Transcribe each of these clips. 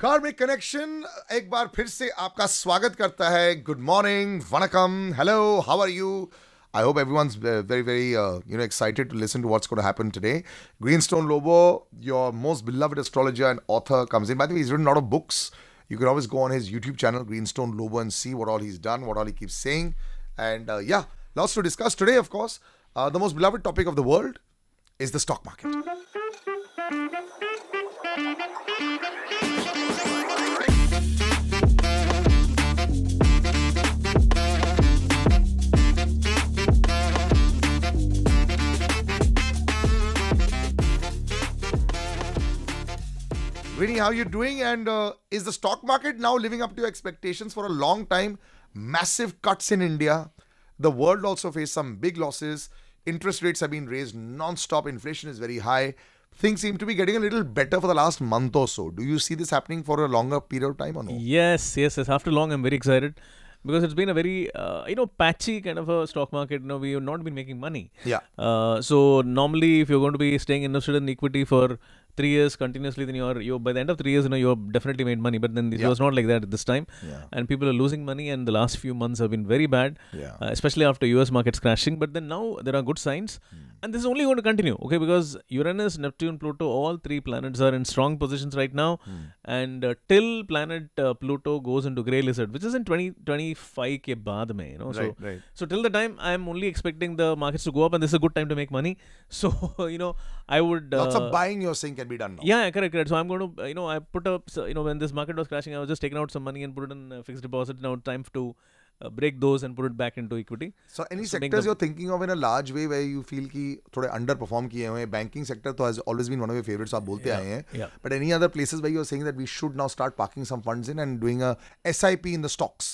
Karmic connection एक बार फिर से आपका स्वागत करता है good morning vanakkam hello how are you everyone's very, very, uh, you know, excited to listen to what's going to happen today. Greenstone Lobo, your most beloved astrologer and author, comes in. By the way, he's written a lot of books. You can always go on his YouTube channel, Greenstone Lobo, and see what all he's done, what all he keeps saying. And uh, yeah, lots to discuss today. Of course, uh, the most beloved topic of the world is the stock market. Vinny, how are you doing? And uh, is the stock market now living up to your expectations for a long time? Massive cuts in India. The world also faced some big losses. Interest rates have been raised non-stop. Inflation is very high. Things seem to be getting a little better for the last month or so. Do you see this happening for a longer period of time or no? Yes, yes, yes. After long, I'm very excited because it's been a very uh, you know patchy kind of a stock market. You know, we have not been making money. Yeah. Uh, so normally, if you're going to be staying invested in equity for three years continuously, then you're you by the end of three years, you know, you've definitely made money. But then it Yeah. was not like that at this time, Yeah. and people are losing money. And the last few months have been very bad, Yeah. uh, especially after U.S. markets crashing. But then now there are good signs, Hmm. And this is only going to continue, okay? Because Uranus, Neptune, Pluto, all three planets are in strong positions right now. Mm. And uh, till planet uh, Pluto goes into Grey Lizard, which is in 2025 ke baad mein, you know. Right, so, right. so till the time, I'm only expecting the markets to go up, and this is a good time to make money. So, you know, I would. Uh, Lots of buying you're saying can be done now. Yeah, correct, correct. So I'm going to, uh, you know, I put up, you know, when this market was crashing, I was just taking out some money and put it in fixed deposit. Now time to uh, break those and put it back into equity. So any So make sectors them- you're thinking of in a large way where you feel कि थोड़े underperform किए हुए हैं banking sector तो has always been one of your favorites आप बोलते आए हैं yeah. but any other places where you're saying that we should now start parking some funds in and doing a SIP in the stocks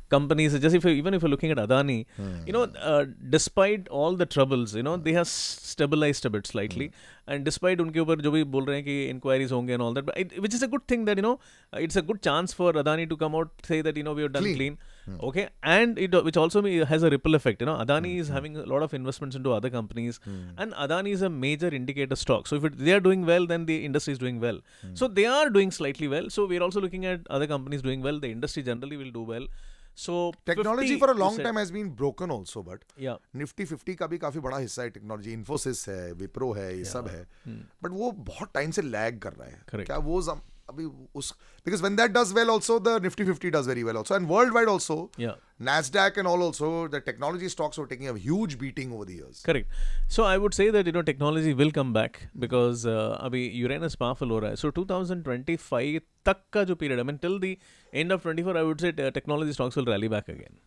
companies just if you, even if you're looking at Adani mm. you know uh, despite all the troubles you know they have stabilized a bit slightly. Mm. and despite unke upar jo bhi bol rahe hain ki inquiries honge and all that but it, which is a good thing that you know uh, it's a good chance for Adani to come out say that you know we have done clean, clean. Mm. okay? And it which also has a ripple effect you know. Adani hmm. is hmm. having a lot of investments into other companies. Hmm. And Adani is a major indicator stock. So if it, they are doing well then the industry is doing well. So they are doing slightly well. So we are also looking at other companies doing well. The industry generally will do well. So technology 50 for a long long has time has been broken also but Yeah. Nifty 50 का भी काफ़ी बड़ा हिस्सा है technology Infosys है विप्रो है ये सब है। बट वो बहुत टाइम से लैग कर रहा है। Correct. क्या वो अभी उस because when that does well also the Nifty 50 does very well also and world wide also Yeah. Nasdaq and all also the technology stocks were taking a huge beating over the years. Correct. So I would say that you know technology will come back because uh, अभी Uranus powerful हो रहा है. So 2025 तक का जो period, I mean till the end of 24, I would say uh, technology stocks will rally back again.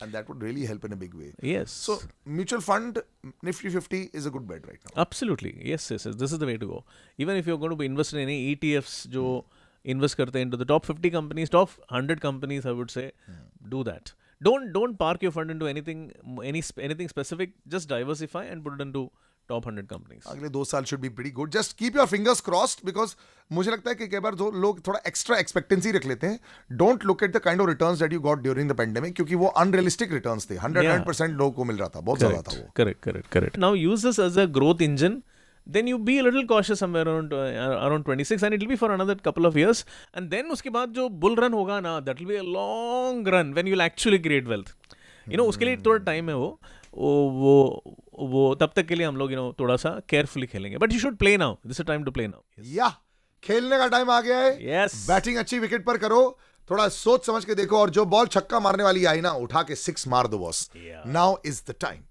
and that would really help in a big way. Yes. So mutual fund Nifty 50 is a good bet right now. Absolutely. Yes, yes, yes. This is the way to go. Even if you're going to be investing in any ETFs, jo hmm. invest karte into the top 50 companies, top 100 companies, I would say, hmm. do that. Don't don't park your fund into anything any anything specific. Just diversify and put it into top 100 companies. अगले दो साल should be pretty good. Just keep your fingers crossed because मुझे लगता है कि कई बार जो लोग थोड़ा एक्स्ट्रा एक्सपेक्टेंसी रख लेते हैं don't look at the kind of returns that you got during the pandemic क्योंकि वो अनरियलिस्टिक रिटर्न्स थे 100 परसेंट लोगों को मिल रहा था बहुत ज़्यादा था वो correct, correct, correct. Now use this as a growth engine. Then you be a little cautious somewhere around uh, around 26, and it will be for another couple of years. And then उसके बाद जो bull run होगा ना, that will be a long run when you'll actually create wealth. You know, उसके लिए थोड़ा time है वो वो वो वो तब तक के लिए हम लोग यू नो थोड़ा सा केयरफुली खेलेंगे but you should play now this time to play now या खेलने का टाइम आ गया है। Yes. बैटिंग अच्छी विकेट पर करो। थोड़ा सोच समझ के देखो और जो बॉल छक्का मारने वाली आई ना उठा के सिक्स मार दो boss now is the time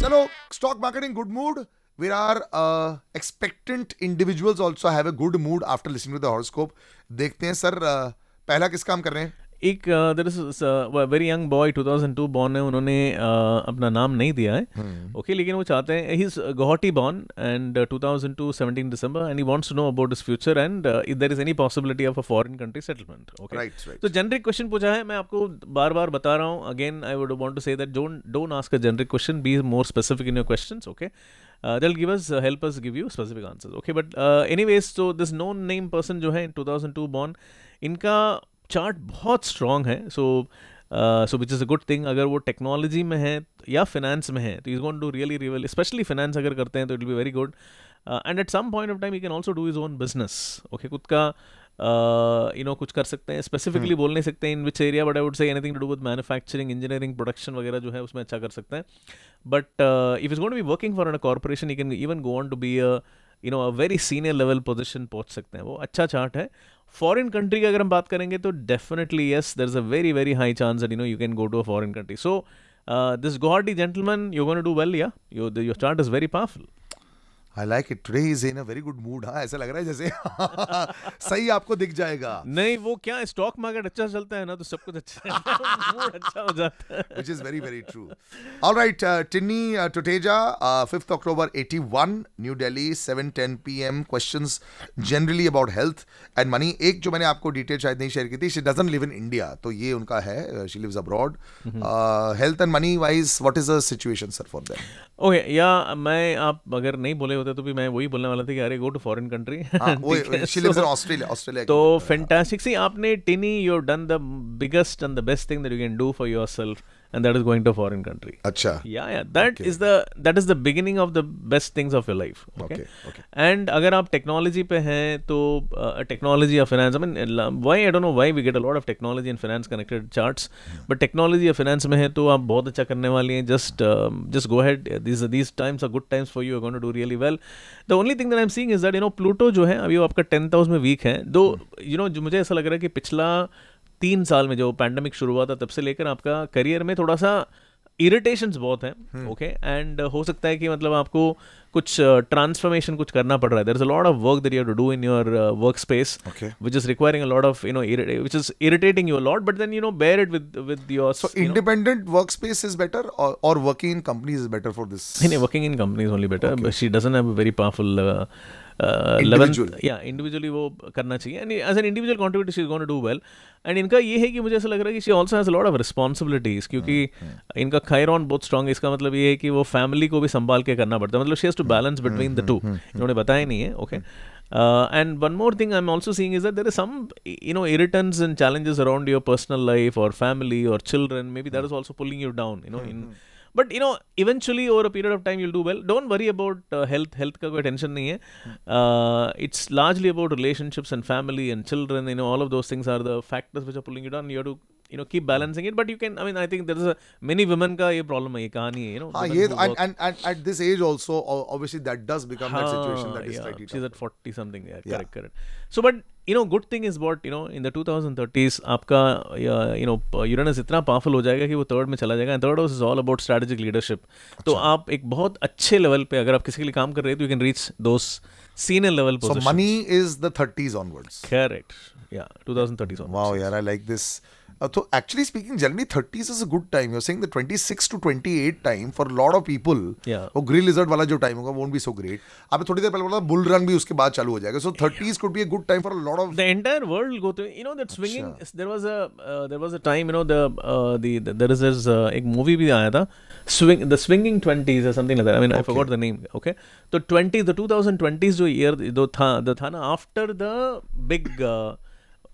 चलो stock marketing good good we are uh, expectant individuals also have a good mood after listening to the horoscope. देखते हैं सर uh, पहला किस काम कर रहे हैं एक there is very young boy 2002 born है उन्होंने uh, अपना नाम नहीं दिया है। Okay hmm. okay, लेकिन वो चाहते हैं ही is Guwahati born and 2002 17 December and he wants to know about his future and if there is any possibility of a foreign country settlement okay. तो जेनरिक क्वेश्चन पूछा है मैं आपको बार बार बता रहा हूँ। Again I would want to say that don't don't ask a generic question be more specific in your question okay they'll give us uh, help us give you specific answers okay? But uh, anyways so this known name person जो है in 2002 born इनका chart बहुत strong है so so which is a good thing अगर वो technology में है या फिनेंस में है तो is gone to really reveal especially finance अगर करते हैं तो it be very good and at some point of time you can also do is own business okay खुद का यू नो कुछ कर सकते हैं स्पेसिफिकली बोल नहीं सकते in which area but I would say anything to do with manufacturing engineering production वगैरह जो है उसमें अच्छा कर सकते हैं। But if is going to be working for a corporation you can even go on to be a you know a very senior level position पहुँच सकते हैं। वो अच्छा चार्ट है। फॉरेन कंट्री की अगर हम बात करेंगे तो definitely yes there is a very very high chance that you know you can go to a foreign country so this Guwahati gentleman you gone do well या your chart is very powerful I like it today is in a very good mood हाँ ऐसा लग रहा है जैसे सही आपको दिख जाएगा। नहीं वो क्या स्टॉक मार्केट अच्छा चलता है ना तो सब कुछ अच्छा है तो अच्छा हो जाता है। Which is very very true alright Tini Tuteja 5th October 81 new Delhi 7:10 PM questions generally about health and money एक जो मैंने आपको डिटेल शायद नहीं शेयर की थी she doesn't live in India तो ये उनका है she lives abroad health and money wise what is the situation sir for them okay या मैं आप अगर नहीं बोले होते तो भी मैं वही बोलने वाला था कि अरे go to foreign country Australia तो फैंटास्टिक सी आपने Tini you done the biggest and the best thing that you can do for yourself and that is going to a foreign country. अच्छा yeah yeah. That is the that is the beginning of the best things of your life okay, Okay, okay. and अगर आप technology पे हैं तो technology या finance I mean why I don't know why we get a lot of technology and finance connected charts but technology या finance में है तो आप बहुत अच्छा करने वाली हैं just just go head these these times are good times for you are going to do really well the only thing that I am seeing is that you know Pluto जो है अभी वो आपका टेंथ हाउस में week है. दो you know मुझे ऐसा लग रहा है कि पिछला तीन साल में जो पैंडमिक शुरू हुआ था तब से लेकर आपका करियर में थोड़ा सा इरिटेशंस बहुत हैं ओके एंड हो सकता है कि मतलब आपको कुछ ट्रांसफॉर्मेशन uh, कुछ करना पड़ रहा है। There is a of work that you to do in your work space which is requiring a of you know which is irritating your lot but then you know bear it with with your so independent work space is better और working in companies is better for this नहीं working in companies only better she doesn't have very powerful Uh, या individually वो करना चाहिए. And इनका ये है कि मुझे ऐसा लग रहा है कि she also has lot of responsibilities क्योंकि hmm, hmm. इनका खैर बहुत स्ट्रॉग इसका मतलब ये है कि वो फैमिली को भी संभाल के करना पड़ता है. मतलब she has to balance between the two इन्होंने बताया नहीं है okay and one more thing I am also seeing is there is some you know irritant and challenges around your personal life और फैमिली और children may be that is also pulling you down you know in but you know, eventually over a period of time you'll do well. Don't worry about uh, health. Health का कोई tension नहीं है. Uh, it's largely about relationships and family and children. You know, all of those things are the factors which are pulling you down. You have to you know keep balancing it but you can i mean i think there is a many women का ये problem है ये कहानी है you know हाँ women ये who and, work- and, and at this age also o- obviously that does become that situation that is yeah, slightly she's tough. at 40 something yeah, Yeah. correct correct so but you know good thing is what you know in the 2030s आपका you know Uranus इतना powerful हो जाएगा कि वो third में चला जाएगा and third house is all about strategic leadership तो अच्छा। आप एक बहुत अच्छे लेवल पे अगर आप किसी के लिए काम कर रहे हैं तो you can reach those senior level so money is the 30s onwards correct या 2030s on wow yeah i like this uh, so actually speaking generally 30s is a good time you're saying the 26 to 28 time for a lot of people Yeah. वो grill lizard वाला जो time होगा won't be so great आपने थोड़ी देर पहले बोला bull run भी उसके बाद चालू हो जाएगा so 30s could be a good time for a lot of the entire world go through you know that swinging Achha. there was a uh, there was a time you know the uh, the, the there is this uh, एक movie भी आया था swing the swinging 20s or something like that i mean okay. i forgot the name okay तो 20 the 2020s जो year जो था the था ना after the big uh,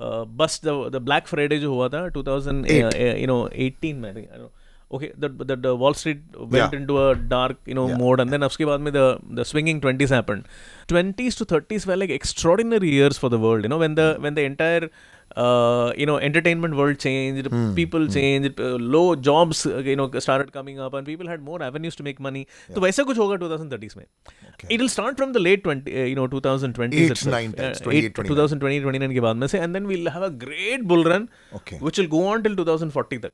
uh, bust the the black friday जो हुआ था 2000 uh, uh, you know 18 में okay the, the, the wall street went Yeah. into a dark you know Yeah. mode and then उसके बाद में the the swinging 20s happened 20s to 30s were like extraordinary years for the world you know when the when the entire uh, you know entertainment world changed people changed uh, low jobs uh, you know started coming up and people had more avenues to make money तो वैसा कुछ होगा 2030s में it will ststart from the late 20 uh, you know 2020s Eight, itself. nine times, Uh, 28, eight- 29. 2020 29 के बाद में से and then we'll have a great bull run Okay. which will go on till 2040 तक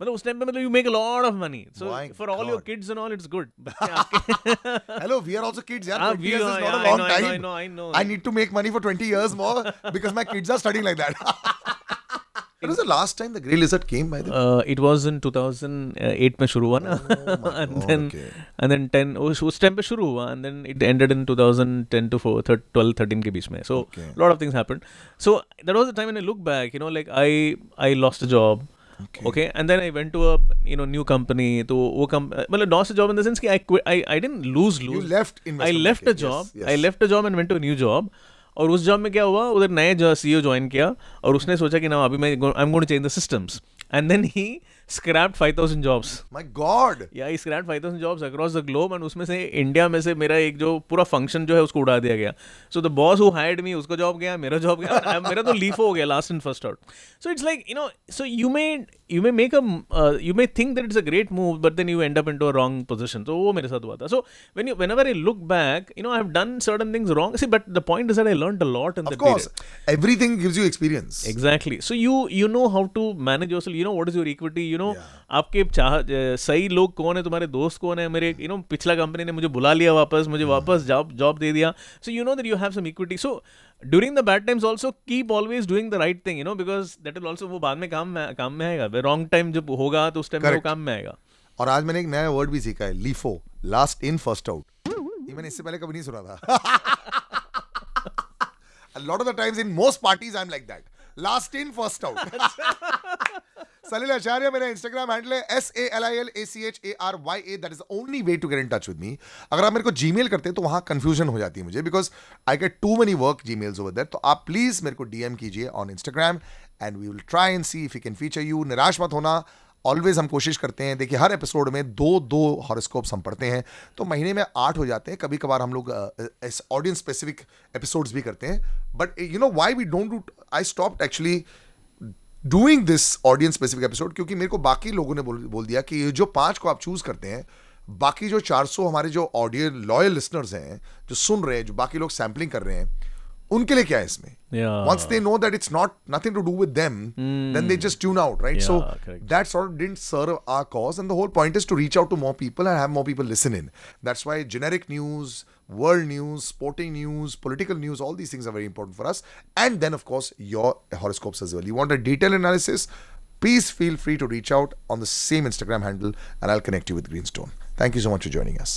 मतलब उस time पे मतलब you make a lot of money so My for all your God. Kids and all it's good बच्चे आपके hello we are also kids yeah Ah, 20 we years is are- not yeah, a I long know, I know, time I know, I know. I need to make money for 20 years more because my kids are studying like that When was the last time the grey lizard came by the Uh, it was in 2008 में शुरू हुआ ना and God, then okay. and then 10 उस उस time पे शुरू हुआ and then it ended in 2010 to 4 thir- 12 13 के बीच में so Okay. a lot of things happened so that was the time when I look back you know like I I lost a job Okay and then I went to a you know new company तो वो मतलब नॉस job in the sense कि I I I didn't lose lose left I left a job I left a job and went to a new job और उस job में क्या हुआ? उधर नए सीईओ ज्वाइन किया और उसने सोचा कि ना अभी मैं I am going to change the systems and then he scrapped 5000 jobs My God. या he scrapped 5000 jobs across the globe and उसमें से इंडिया में से मेरा एक जो पूरा फ़ंक्शन जो है उसको उड़ा दिया गया। So the boss who hired me उसको जॉब गया मेरा जॉब गया मेरा तो लीफो हो गया last and first out so it's like you know so you may you may make a you may think that it's a great move but then you end up into a wrong position तो वो मेरे साथ हुआ था। So when you whenever I look back you know I have done certain things wrong see but the point is that I learned a lot in Of that course. Everything gives you experience. Exactly so you you know how to manage your you know what is your equity you know आपके चाह सही लोग कौन है तुम्हारे दोस्त कौन है मेरे यू नो पिछला कंपनी ने मुझे बुला लिया वापस मुझे वापस जॉब जॉब दे दिया। So you know that you have some equity so during the bad times also keep always doing the right thing you know because that will also वो बाद में काम में काम में आएगा। रॉन्ग टाइम जब होगा तो उस टाइम में वो काम में आएगा। और आज मैंने एक नया वर्ड भी सीखा है LIFO last in first out ये मैंने इससे पहले कभी नहीं सुना था। A lot of the times in most parties I'm like that. Last in first out. Salil Acharya मेरा इंस्टाग्राम हैंडल है S A L I L A C H A R Y A that is only way to get in touch with me अगर आप मेरे को Gmail करते हैं तो वहाँ मुझे because I get to many work Gmails over that तो को डीएम कीजिए on Instagram and we will try and see if you can feature you निराश मत होना ऑलवेज हम कोशिश करते हैं। देखिए, हर एपिसोड में दो दो हॉरोस्कोप्स हम पढ़ते हैं तो महीने में आठ हो जाते हैं। कभी कभार हम लोग ऑडियंस स्पेसिफिक एपिसोड्स भी करते हैं but you know why we don't do I stop actually doing this audience specific episode क्योंकि मेरे को बाकी लोगों ने बोल, बोल दिया कि जो पाँच को आप चूज़ करते हैं बाकी जो 400 हमारे जो ऑडियो लॉयल लिसनर्स हैं जो सुन रहे हैं जो बाकी लोग सैम्पलिंग कर रहे हैं उनके लिए क्या है इसमें Yeah. once they know that it's not nothing to do with them then they just tune out right so Yeah, correct. that sort of didn't serve our cause and the whole point is to reach out to more people and have more people listen in that's why generic news world news sporting news political news all these things are very important for us and then of course your horoscopes as well you want a detailed analysis please feel free to reach out on the same instagram handle and i'll connect you with greenstone thank you so much for joining us